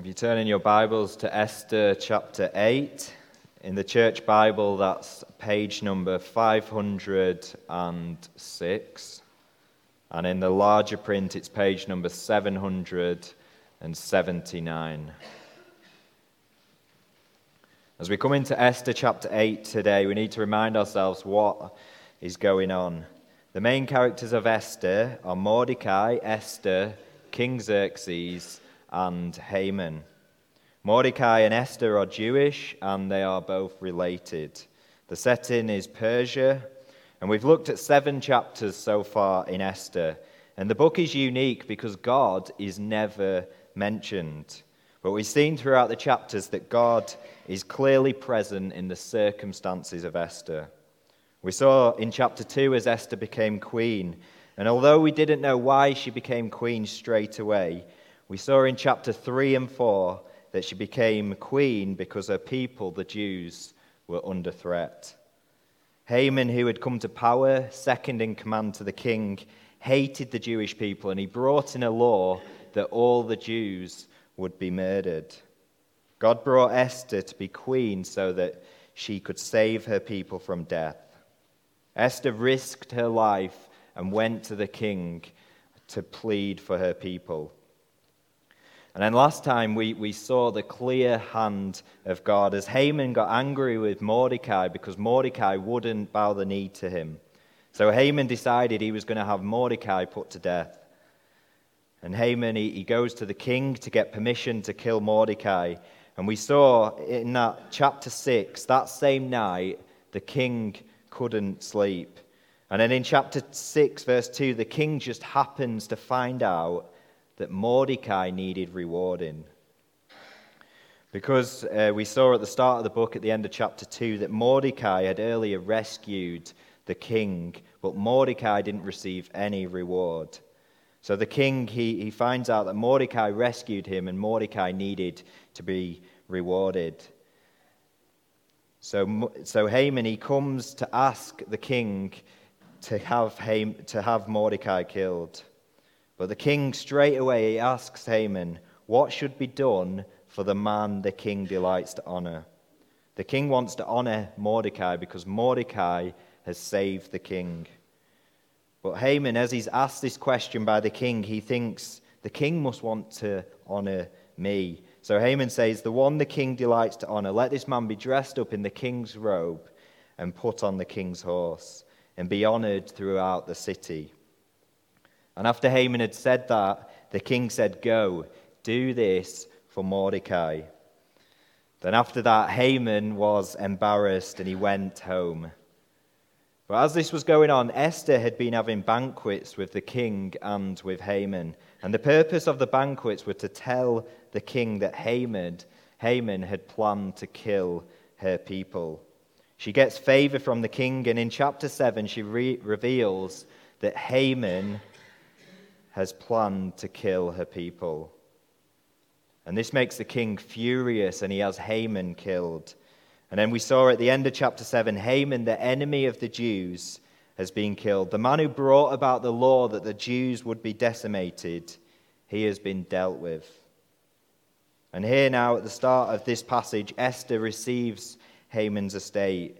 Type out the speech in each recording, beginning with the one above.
If you turn in your Bibles to Esther chapter 8, in the church Bible, that's page number 506. And in the larger print, it's page number 779. As we come into Esther chapter 8 today, we need to remind ourselves what is going on. The main characters of Esther are Mordecai, Esther, King Xerxes, and Haman. Mordecai and Esther are Jewish and they are both related. The setting is Persia, and we've looked at seven chapters so far in Esther. And the book is unique because God is never mentioned. But we've seen throughout the chapters that God is clearly present in the circumstances of Esther. We saw in chapter 2 as Esther became queen, and although we didn't know why she became queen straight away, we saw in chapter 3 and 4 that she became queen because her people, the Jews, were under threat. Haman, who had come to power, second in command to the king, hated the Jewish people and he brought in a law that all the Jews would be murdered. God brought Esther to be queen so that she could save her people from death. Esther risked her life and went to the king to plead for her people. And then last time we, we saw the clear hand of God as Haman got angry with Mordecai because Mordecai wouldn't bow the knee to him. So Haman decided he was going to have Mordecai put to death. And Haman, he, he goes to the king to get permission to kill Mordecai. And we saw in that chapter 6, that same night, the king couldn't sleep. And then in chapter 6, verse 2, the king just happens to find out that Mordecai needed rewarding. Because uh, we saw at the start of the book, at the end of chapter 2, that Mordecai had earlier rescued the king, but Mordecai didn't receive any reward. So the king, he, he finds out that Mordecai rescued him and Mordecai needed to be rewarded. So, so Haman, he comes to ask the king to have, Ham, to have Mordecai killed. But the king straight away asks Haman, What should be done for the man the king delights to honor? The king wants to honor Mordecai because Mordecai has saved the king. But Haman, as he's asked this question by the king, he thinks the king must want to honor me. So Haman says, The one the king delights to honor, let this man be dressed up in the king's robe and put on the king's horse and be honored throughout the city. And after Haman had said that, the king said, Go, do this for Mordecai. Then after that, Haman was embarrassed and he went home. But as this was going on, Esther had been having banquets with the king and with Haman. And the purpose of the banquets were to tell the king that Haman, Haman had planned to kill her people. She gets favor from the king, and in chapter 7, she re- reveals that Haman has planned to kill her people. And this makes the king furious, and he has Haman killed. And then we saw at the end of chapter 7 Haman, the enemy of the Jews, has been killed. The man who brought about the law that the Jews would be decimated, he has been dealt with. And here now, at the start of this passage, Esther receives Haman's estate.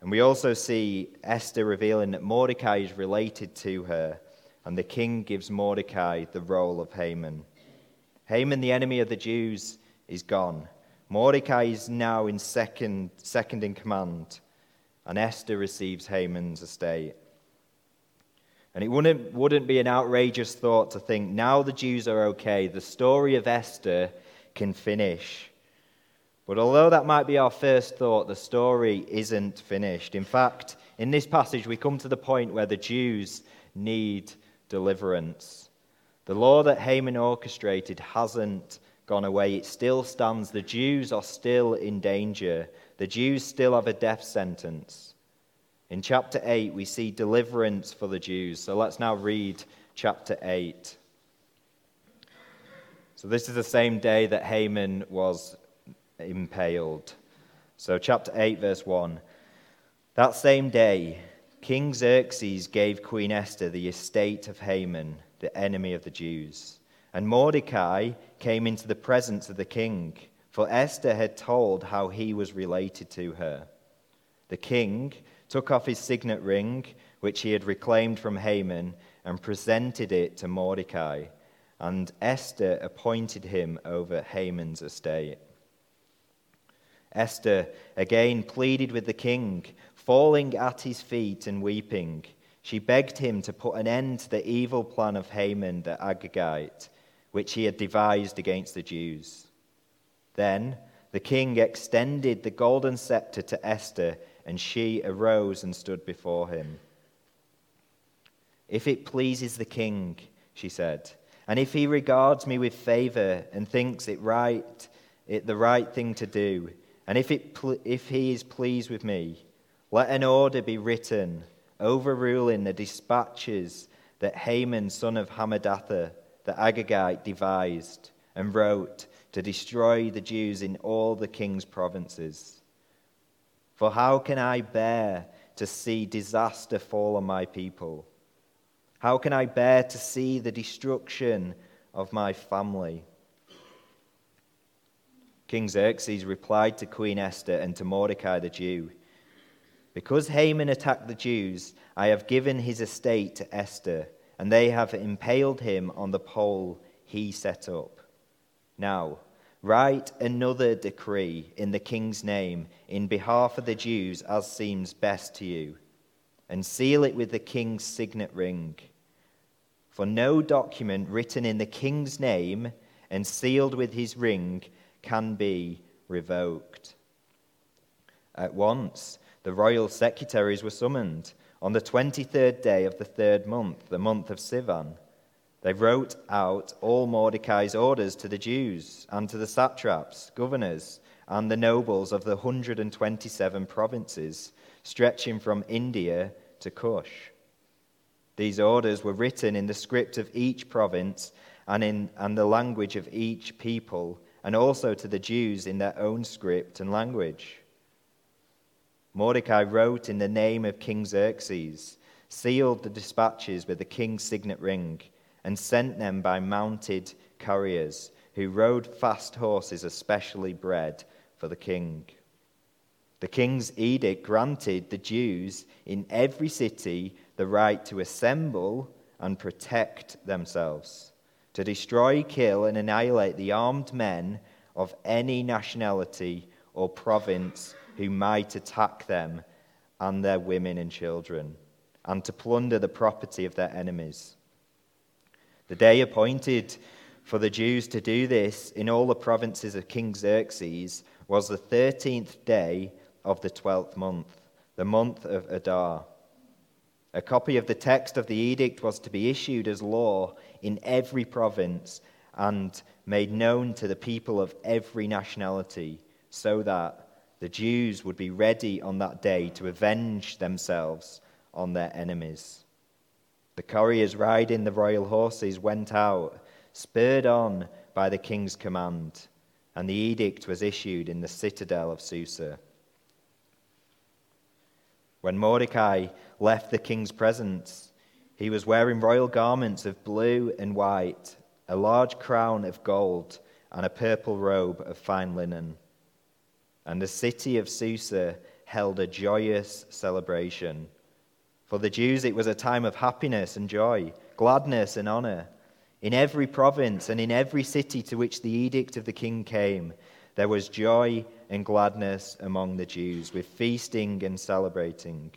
And we also see Esther revealing that Mordecai is related to her and the king gives Mordecai the role of Haman. Haman, the enemy of the Jews, is gone. Mordecai is now in second, second in command, and Esther receives Haman's estate. And it wouldn't, wouldn't be an outrageous thought to think now the Jews are okay, the story of Esther can finish. But although that might be our first thought, the story isn't finished. In fact, in this passage, we come to the point where the Jews need deliverance. The law that Haman orchestrated hasn't gone away, it still stands. The Jews are still in danger, the Jews still have a death sentence. In chapter 8, we see deliverance for the Jews. So let's now read chapter 8. So, this is the same day that Haman was impaled. So, chapter 8, verse 1. That same day, King Xerxes gave Queen Esther the estate of Haman, the enemy of the Jews. And Mordecai, came into the presence of the king, for Esther had told how he was related to her. The king took off his signet ring, which he had reclaimed from Haman, and presented it to Mordecai, and Esther appointed him over Haman's estate. Esther again pleaded with the king, falling at his feet and weeping. She begged him to put an end to the evil plan of Haman the Agagite, which he had devised against the Jews. Then the king extended the golden scepter to Esther, and she arose and stood before him. If it pleases the king, she said, and if he regards me with favor and thinks it right, it the right thing to do, and if, it, if he is pleased with me, let an order be written overruling the dispatches that Haman, son of Hammedatha, the Agagite, devised and wrote to destroy the Jews in all the king's provinces. For how can I bear to see disaster fall on my people? How can I bear to see the destruction of my family? King Xerxes replied to Queen Esther and to Mordecai the Jew Because Haman attacked the Jews, I have given his estate to Esther, and they have impaled him on the pole he set up. Now, write another decree in the king's name in behalf of the Jews as seems best to you, and seal it with the king's signet ring. For no document written in the king's name and sealed with his ring can be revoked. At once, the royal secretaries were summoned on the 23rd day of the third month, the month of Sivan. They wrote out all Mordecai's orders to the Jews and to the satraps, governors, and the nobles of the 127 provinces, stretching from India to Cush. These orders were written in the script of each province and in and the language of each people and also to the Jews in their own script and language. Mordecai wrote in the name of King Xerxes, sealed the dispatches with the king's signet ring, and sent them by mounted couriers who rode fast horses especially bred for the king. The king's edict granted the Jews in every city the right to assemble and protect themselves to destroy, kill, and annihilate the armed men of any nationality or province who might attack them and their women and children, and to plunder the property of their enemies. The day appointed for the Jews to do this in all the provinces of King Xerxes was the 13th day of the 12th month, the month of Adar. A copy of the text of the edict was to be issued as law in every province and made known to the people of every nationality, so that the Jews would be ready on that day to avenge themselves on their enemies. The couriers riding the royal horses went out, spurred on by the king's command, and the edict was issued in the citadel of Susa. When Mordecai left the king's presence, he was wearing royal garments of blue and white, a large crown of gold, and a purple robe of fine linen. And the city of Susa held a joyous celebration. For the Jews, it was a time of happiness and joy, gladness and honor. In every province and in every city to which the edict of the king came, there was joy and gladness among the Jews, with feasting and celebrating.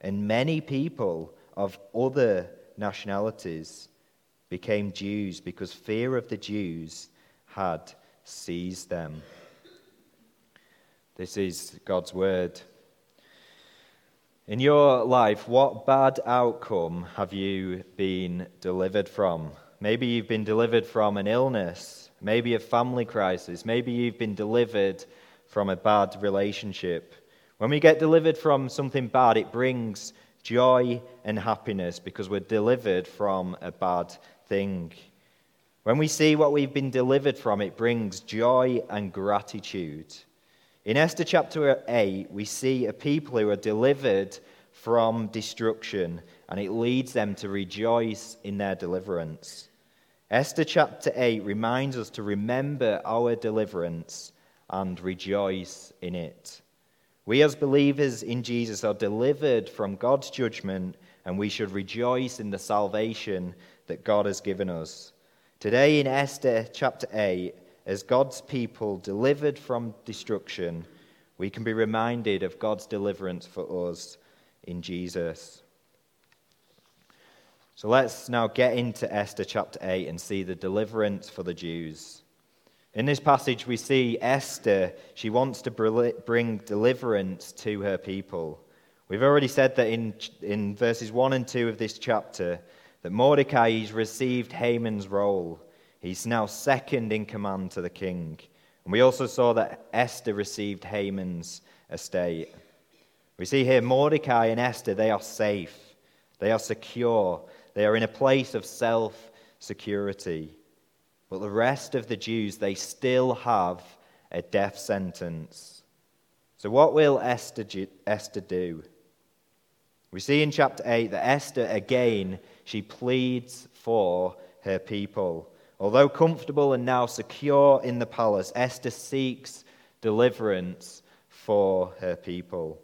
And many people of other nationalities became Jews because fear of the Jews had seized them. This is God's word. In your life, what bad outcome have you been delivered from? Maybe you've been delivered from an illness maybe a family crisis, maybe you've been delivered from a bad relationship. When we get delivered from something bad, it brings joy and happiness because we're delivered from a bad thing. When we see what we've been delivered from, it brings joy and gratitude. In Esther chapter 8, we see a people who are delivered from destruction, and it leads them to rejoice in their deliverance. Esther chapter 8 reminds us to remember our deliverance and rejoice in it. We, as believers in Jesus, are delivered from God's judgment, and we should rejoice in the salvation that God has given us. Today, in Esther chapter 8, as God's people delivered from destruction, we can be reminded of God's deliverance for us in Jesus. So let's now get into Esther chapter 8 and see the deliverance for the Jews. In this passage, we see Esther, she wants to bring deliverance to her people. We've already said that in, in verses 1 and 2 of this chapter that Mordecai has received Haman's role. He's now second in command to the king. And we also saw that Esther received Haman's estate. We see here Mordecai and Esther, they are safe, they are secure, they are in a place of self security. But the rest of the Jews, they still have a death sentence. So, what will Esther, Esther do? We see in chapter 8 that Esther, again, she pleads for her people. Although comfortable and now secure in the palace, Esther seeks deliverance for her people.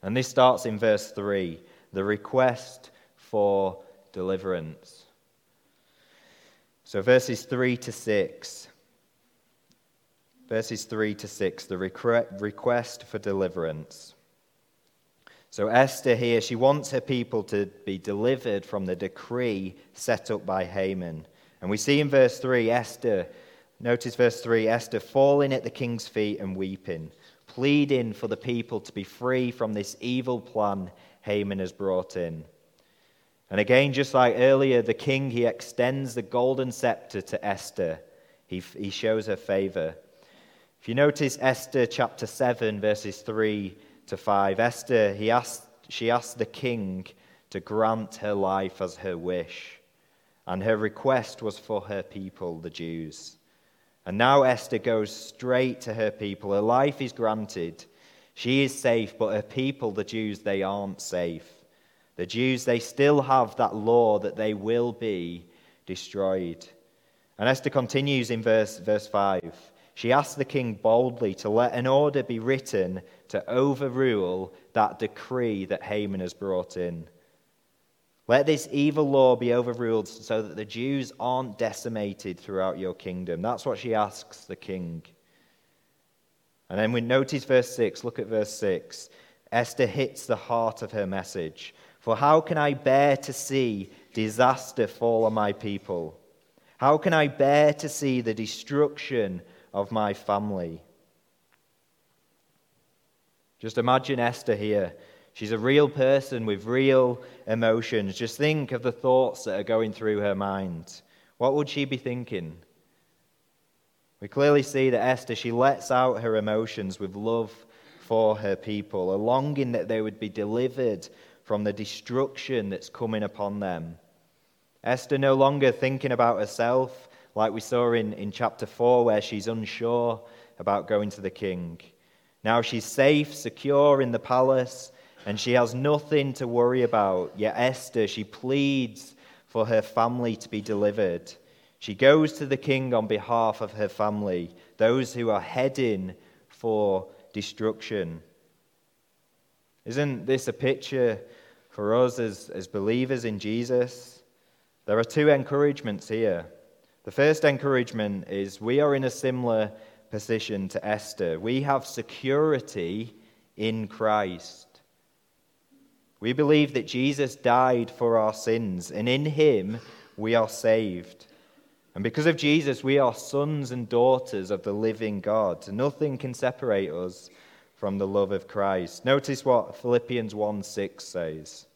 And this starts in verse 3 the request for deliverance. So, verses 3 to 6. Verses 3 to 6, the request for deliverance. So, Esther here, she wants her people to be delivered from the decree set up by Haman. And we see in verse 3, Esther, notice verse 3, Esther falling at the king's feet and weeping, pleading for the people to be free from this evil plan Haman has brought in. And again, just like earlier, the king, he extends the golden scepter to Esther. He, he shows her favor. If you notice Esther chapter 7, verses 3 to 5, Esther, he asked, she asked the king to grant her life as her wish. And her request was for her people, the Jews. And now Esther goes straight to her people. Her life is granted. She is safe, but her people, the Jews, they aren't safe. The Jews, they still have that law that they will be destroyed. And Esther continues in verse, verse 5. She asks the king boldly to let an order be written to overrule that decree that Haman has brought in. Let this evil law be overruled so that the Jews aren't decimated throughout your kingdom. That's what she asks the king. And then we notice verse 6. Look at verse 6. Esther hits the heart of her message. For how can I bear to see disaster fall on my people? How can I bear to see the destruction of my family? Just imagine Esther here. She's a real person with real emotions. Just think of the thoughts that are going through her mind. What would she be thinking? We clearly see that Esther, she lets out her emotions with love for her people, a longing that they would be delivered from the destruction that's coming upon them. Esther no longer thinking about herself, like we saw in, in chapter 4, where she's unsure about going to the king. Now she's safe, secure in the palace, and she has nothing to worry about. Yet Esther, she pleads for her family to be delivered. She goes to the king on behalf of her family, those who are heading for destruction. Isn't this a picture for us as, as believers in Jesus, there are two encouragements here. The first encouragement is we are in a similar position to Esther. We have security in Christ. We believe that Jesus died for our sins, and in him we are saved. And because of Jesus, we are sons and daughters of the living God. Nothing can separate us from the love of Christ. Notice what Philippians 1 6 says.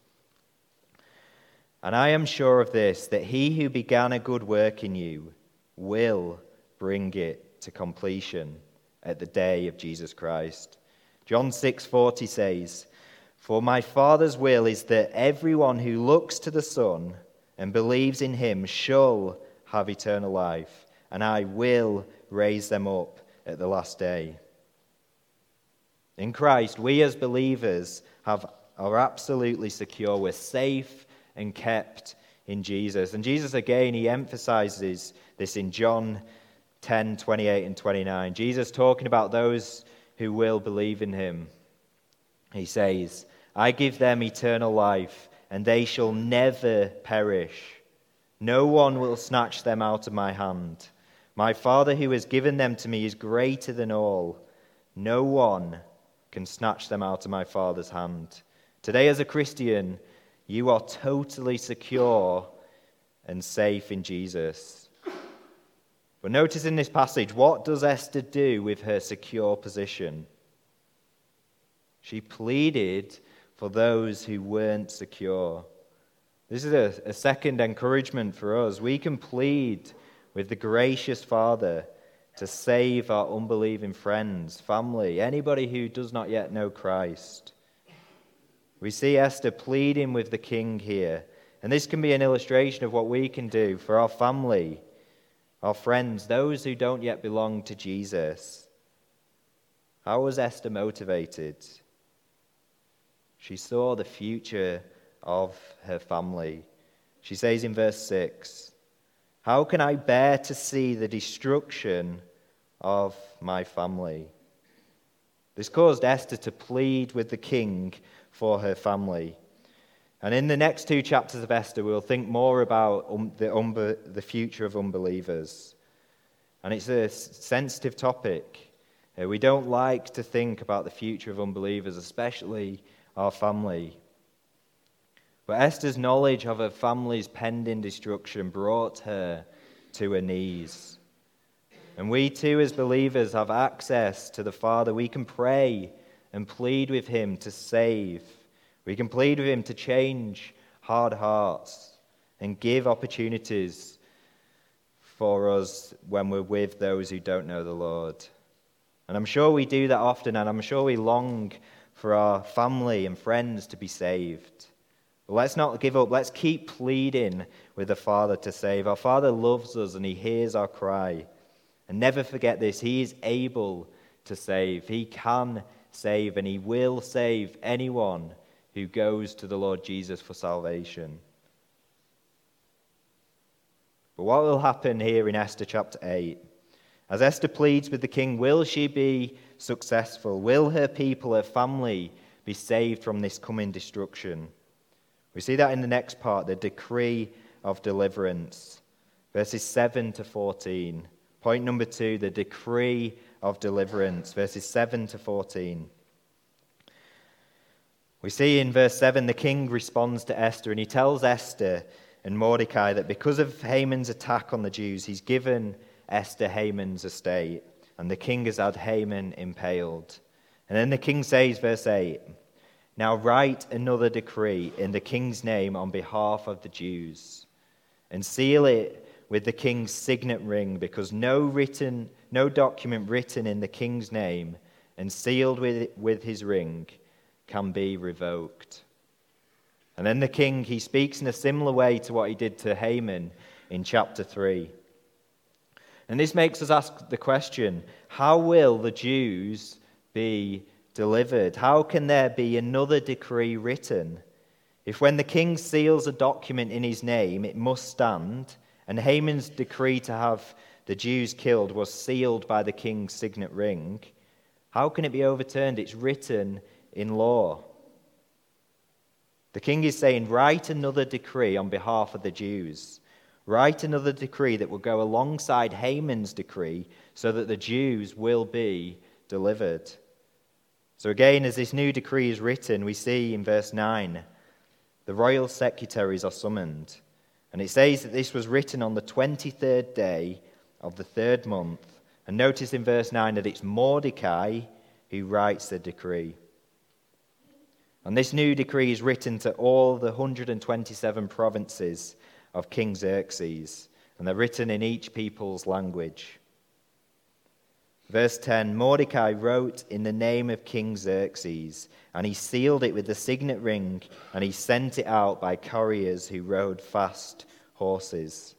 And I am sure of this, that he who began a good work in you will bring it to completion at the day of Jesus Christ. John 6:40 says, "For my Father's will is that everyone who looks to the Son and believes in him shall have eternal life, and I will raise them up at the last day." In Christ, we as believers have, are absolutely secure. We're safe and kept in Jesus. And Jesus, again, he emphasizes this in John 10 28 and 29. Jesus talking about those who will believe in him. He says, I give them eternal life, and they shall never perish. No one will snatch them out of my hand. My Father who has given them to me is greater than all. No one can snatch them out of my Father's hand. Today, as a Christian, you are totally secure and safe in Jesus. But notice in this passage, what does Esther do with her secure position? She pleaded for those who weren't secure. This is a, a, second encouragement for us. We can plead with the gracious Father to save our unbelieving friends, family, anybody who does not yet know Christ. We see Esther pleading with the king here. And this can be an illustration of what we can do for our family, our friends, those who don't yet belong to Jesus. How was Esther motivated? She saw the future of her family. She says in verse 6 How can I bear to see the destruction of my family? This caused Esther to plead with the king for her family. And in the next two chapters of Esther, we'll think more about um, the, the future of unbelievers. And it's a sensitive topic. Uh, we don't like to think about the future of unbelievers, especially our family. But Esther's knowledge of her family's pending destruction brought her to her knees. And we too, as believers, have access to the Father. We can pray and plead with Him to save. We can plead with Him to change hard hearts and give opportunities for us when we're with those who don't know the Lord. And I'm sure we do that often, and I'm sure we long for our family and friends to be saved. But let's not give up. Let's keep pleading with the Father to save. Our Father loves us and He hears our cry. And never forget this He is able to save. He can save, and He will save anyone who goes to the Lord Jesus for salvation. But what will happen here in Esther chapter 8? As Esther pleads with the king, will she be successful? Will her people, her family, be saved from this coming destruction? We see that in the next part, the decree of deliverance, verses 7 to 14. Point number two, the decree of deliverance, verses 7 to 14. We see in verse 7 the king responds to Esther and he tells Esther and Mordecai that because of Haman's attack on the Jews, he's given Esther Haman's estate, and the king has had Haman impaled. And then the king says, verse 8, Now write another decree in the king's name on behalf of the Jews, and seal it with the king's signet ring, because no, written, no document written in the king's name and sealed with, with his ring can be revoked. And then the king, he speaks in a similar way to what he did to Haman in chapter 3. And this makes us ask the question how will the Jews be delivered? How can there be another decree written? If when the king seals a document in his name, it must stand, and Haman's decree to have the Jews killed was sealed by the king's signet ring, how can it be overturned? It's written in law. The king is saying, Write another decree on behalf of the Jews. Write another decree that will go alongside Haman's decree so that the Jews will be delivered. So, again, as this new decree is written, we see in verse 9 the royal secretaries are summoned. And it says that this was written on the 23rd day of the third month. And notice in verse 9 that it's Mordecai who writes the decree. And this new decree is written to all the 127 provinces of King Xerxes, and they're written in each people's language. Verse 10 Mordecai wrote in the name of King Xerxes, and he sealed it with the signet ring, and he sent it out by couriers who rode fast horses.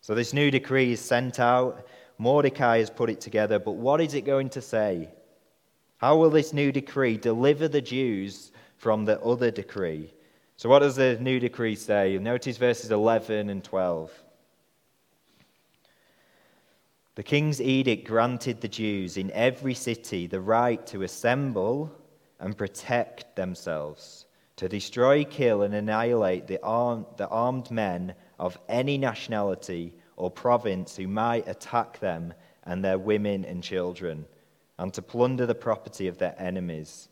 So this new decree is sent out. Mordecai has put it together, but what is it going to say? How will this new decree deliver the Jews from the other decree? So, what does the new decree say? You'll Notice verses 11 and 12. The king's edict granted the Jews in every city the right to assemble and protect themselves, to destroy, kill, and annihilate the, arm, the armed men of any nationality or province who might attack them and their women and children, and to plunder the property of their enemies.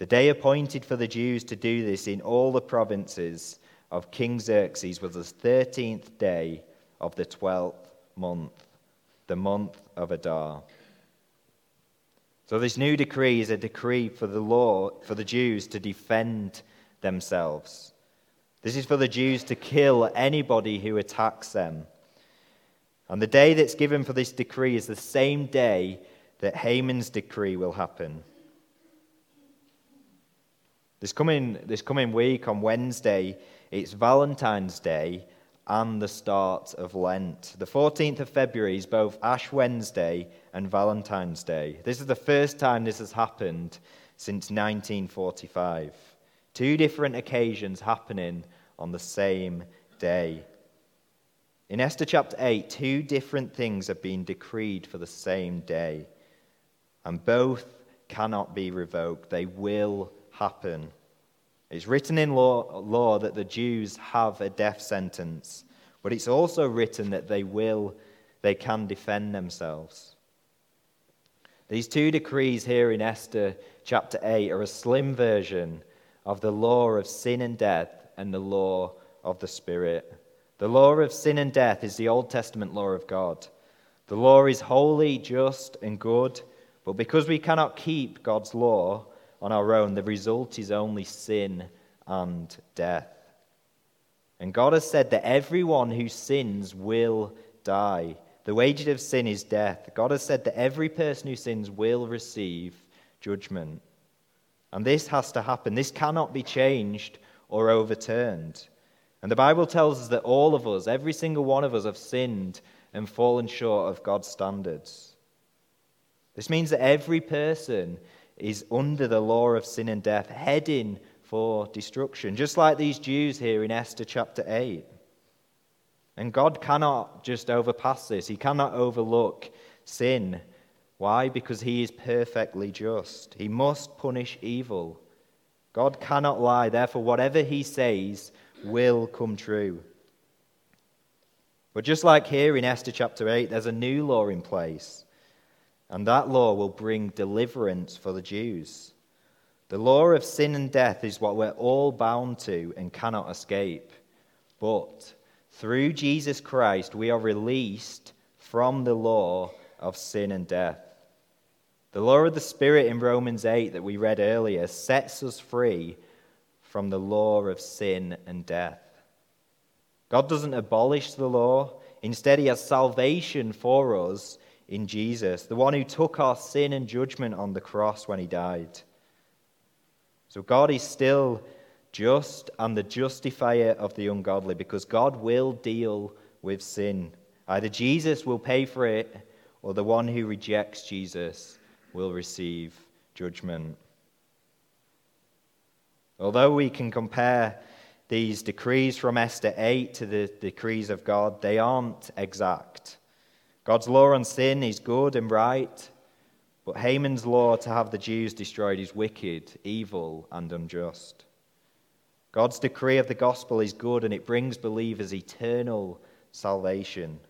The day appointed for the Jews to do this in all the provinces of King Xerxes was the 13th day of the 12th month, the month of Adar. So, this new decree is a decree for the law, for the Jews to defend themselves. This is for the Jews to kill anybody who attacks them. And the day that's given for this decree is the same day that Haman's decree will happen. This coming, this coming week on Wednesday, it's Valentine's Day and the start of Lent. The 14th of February is both Ash Wednesday and Valentine's Day. This is the first time this has happened since 1945. Two different occasions happening on the same day. In Esther chapter 8, two different things have been decreed for the same day, and both cannot be revoked. They will happen. It's written in law, law that the Jews have a death sentence, but it's also written that they will, they can defend themselves. These two decrees here in Esther chapter 8 are a slim version of the law of sin and death and the law of the Spirit. The law of sin and death is the Old Testament law of God. The law is holy, just, and good, but because we cannot keep God's law, on our own, the result is only sin and death. And God has said that everyone who sins will die. The wages of sin is death. God has said that every person who sins will receive judgment. And this has to happen. This cannot be changed or overturned. And the Bible tells us that all of us, every single one of us, have sinned and fallen short of God's standards. This means that every person is under the law of sin and death, heading for destruction, just like these Jews here in Esther chapter 8. And God cannot just overpass this, He cannot overlook sin. Why? Because He is perfectly just. He must punish evil. God cannot lie, therefore, whatever He says will come true. But just like here in Esther chapter 8, there's a new law in place. And that law will bring deliverance for the Jews. The law of sin and death is what we're all bound to and cannot escape. But through Jesus Christ, we are released from the law of sin and death. The law of the Spirit in Romans 8 that we read earlier sets us free from the law of sin and death. God doesn't abolish the law, instead, He has salvation for us in Jesus, the one who took our sin and judgment on the cross when he died. So God is still just and the justifier of the ungodly because God will deal with sin. Either Jesus will pay for it or the one who rejects Jesus will receive judgment. Although we can compare these decrees from Esther 8 to the decrees of God, they aren't exact. God's law on sin is good and right, but Haman's law to have the Jews destroyed is wicked, evil, and unjust. God's decree of the gospel is good and it brings believers eternal salvation.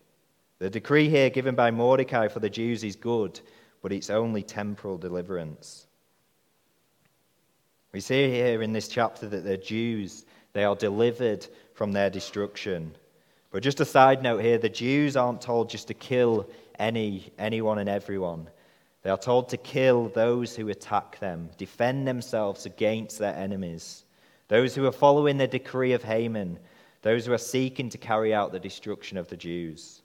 The decree here given by Mordecai for the Jews is good, but it's only temporal deliverance. We see here in this chapter that the Jews, they are delivered from their destruction. But just a side note here the Jews aren't told just to kill any, anyone and everyone. They are told to kill those who attack them, defend themselves against their enemies, those who are following the decree of Haman, those who are seeking to carry out the destruction of the Jews.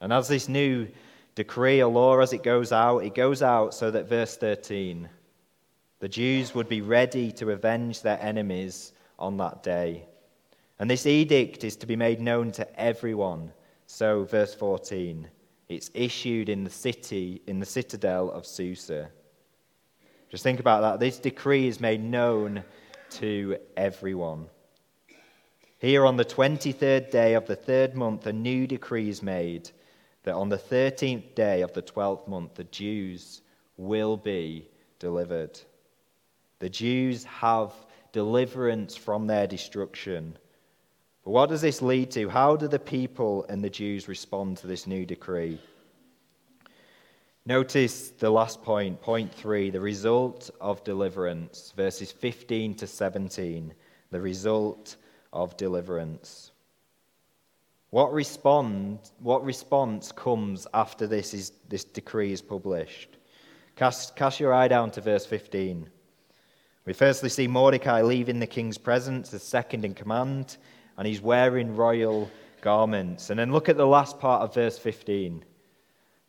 And as this new decree or law, as it goes out, it goes out so that, verse 13, the Jews would be ready to avenge their enemies on that day. And this edict is to be made known to everyone. So, verse 14, it's issued in the city, in the citadel of Susa. Just think about that. This decree is made known to everyone. Here on the 23rd day of the third month, a new decree is made that on the 13th day of the 12th month, the Jews will be delivered. The Jews have deliverance from their destruction. But what does this lead to? How do the people and the Jews respond to this new decree? Notice the last point, point three, the result of deliverance, verses 15 to 17. The result of deliverance. What, respond, what response comes after this, is, this decree is published? Cast, cast your eye down to verse 15. We firstly see Mordecai leaving the king's presence as second in command, and he's wearing royal garments. And then look at the last part of verse 15.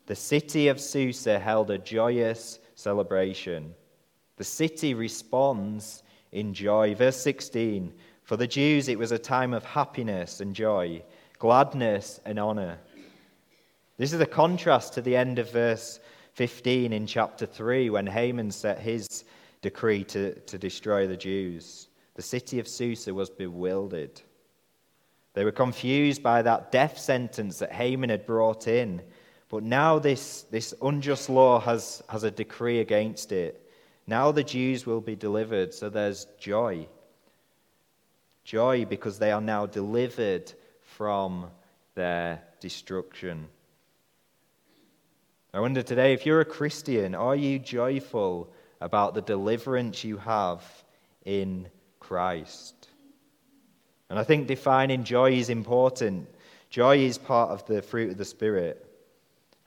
The city of Susa held a joyous celebration. The city responds in joy. Verse 16 For the Jews, it was a time of happiness and joy, gladness and honor. This is a contrast to the end of verse 15 in chapter 3 when Haman set his decree to, to destroy the Jews. The city of Susa was bewildered. They were confused by that death sentence that Haman had brought in but now this, this unjust law has, has a decree against it. Now the Jews will be delivered, so there's joy. Joy because they are now delivered from their destruction. I wonder today if you're a Christian, are you joyful about the deliverance you have in Christ? And I think defining joy is important. Joy is part of the fruit of the Spirit.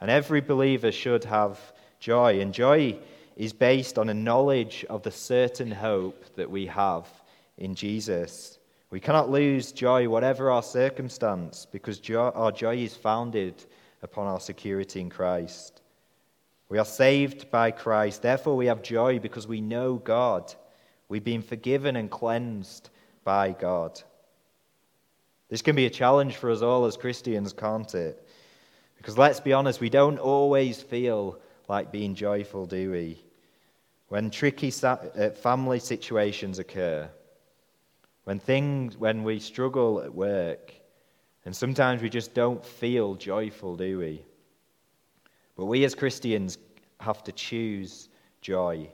And every believer should have joy. And joy is based on a knowledge of the certain hope that we have in Jesus. We cannot lose joy, whatever our circumstance, because joy, our joy is founded upon our security in Christ. We are saved by Christ. Therefore, we have joy because we know God. We've been forgiven and cleansed by God. This can be a challenge for us all as Christians, can't it? Because let's be honest, we don't always feel like being joyful, do we? When tricky uh, family situations occur, when things, when we struggle at work, and sometimes we just don't feel joyful, do we? But we as Christians have to choose joy.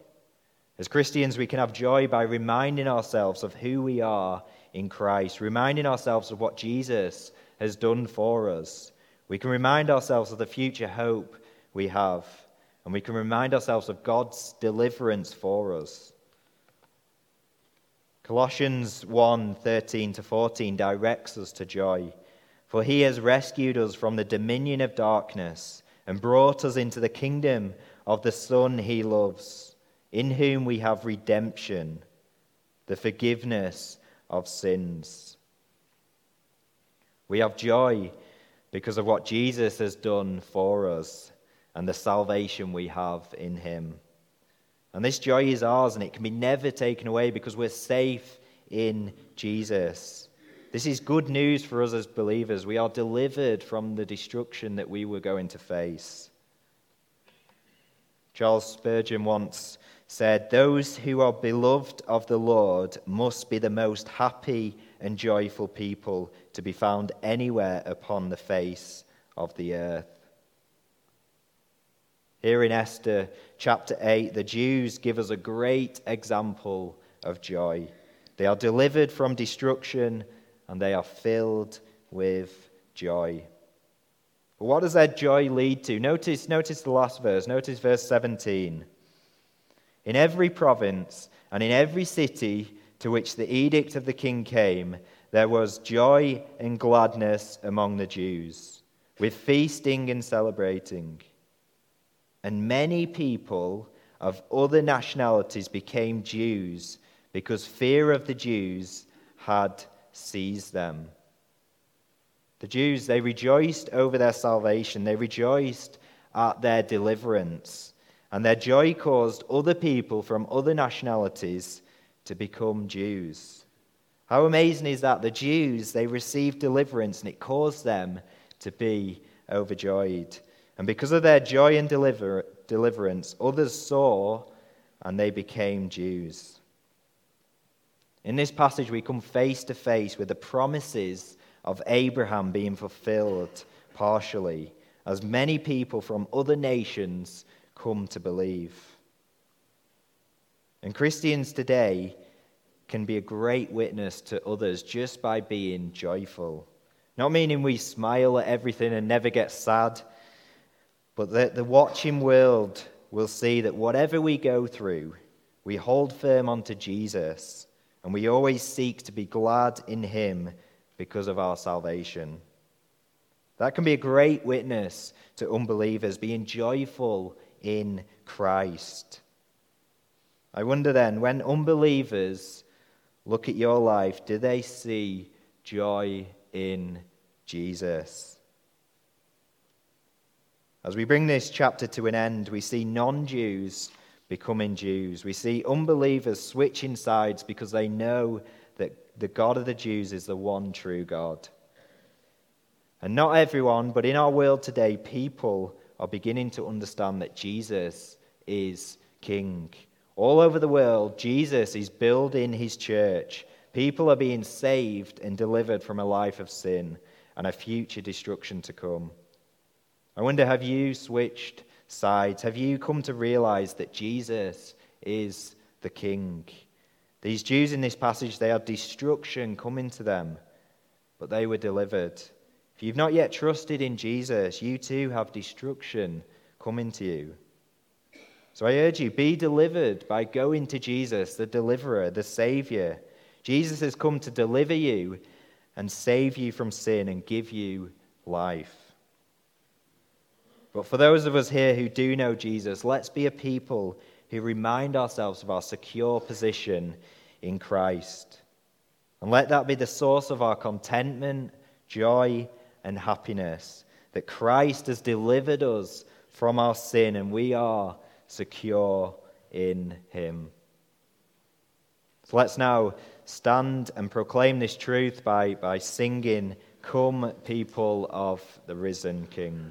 As Christians, we can have joy by reminding ourselves of who we are in Christ, reminding ourselves of what Jesus has done for us, we can remind ourselves of the future hope we have, and we can remind ourselves of God's deliverance for us. Colossians 1 13 to 14 directs us to joy. For he has rescued us from the dominion of darkness and brought us into the kingdom of the Son he loves, in whom we have redemption, the forgiveness of sins. We have joy because of what Jesus has done for us and the salvation we have in him. And this joy is ours and it can be never taken away because we're safe in Jesus. This is good news for us as believers. We are delivered from the destruction that we were going to face. Charles Spurgeon once said, Those who are beloved of the Lord must be the most happy and joyful people to be found anywhere upon the face of the earth. Here in Esther chapter 8, the Jews give us a great example of joy. They are delivered from destruction and they are filled with joy. But what does that joy lead to? Notice, notice the last verse. Notice verse 17. In every province and in every city to which the edict of the king came, there was joy and gladness among the Jews, with feasting and celebrating. And many people of other nationalities became Jews because fear of the Jews had seized them. The Jews, they rejoiced over their salvation, they rejoiced at their deliverance, and their joy caused other people from other nationalities to become Jews. How amazing is that? The Jews, they received deliverance and it caused them to be overjoyed. And because of their joy and deliver- deliverance, others saw and they became Jews. In this passage, we come face to face with the promises of Abraham being fulfilled partially as many people from other nations come to believe. And Christians today can be a great witness to others just by being joyful. Not meaning we smile at everything and never get sad, but that the watching world will see that whatever we go through, we hold firm onto Jesus and we always seek to be glad in Him because of our salvation. That can be a great witness to unbelievers, being joyful in Christ. I wonder then, when unbelievers look at your life, do they see joy in Jesus? As we bring this chapter to an end, we see non Jews becoming Jews. We see unbelievers switching sides because they know that the God of the Jews is the one true God. And not everyone, but in our world today, people are beginning to understand that Jesus is King. All over the world, Jesus is building his church. People are being saved and delivered from a life of sin and a future destruction to come. I wonder have you switched sides? Have you come to realize that Jesus is the King? These Jews in this passage, they had destruction coming to them, but they were delivered. If you've not yet trusted in Jesus, you too have destruction coming to you. So I urge you, be delivered by going to Jesus, the deliverer, the Savior. Jesus has come to deliver you and save you from sin and give you life. But for those of us here who do know Jesus, let's be a people who remind ourselves of our secure position in Christ. And let that be the source of our contentment, joy, and happiness. That Christ has delivered us from our sin and we are secure in Him. So let's now stand and proclaim this truth by, by singing, Come, people of the risen King.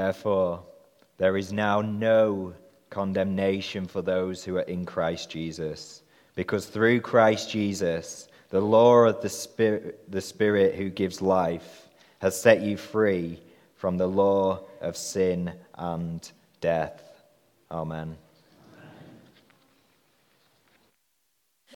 Therefore, there is now no condemnation for those who are in Christ Jesus, because through Christ Jesus, the law of the Spirit, the Spirit who gives life has set you free from the law of sin and death. Amen.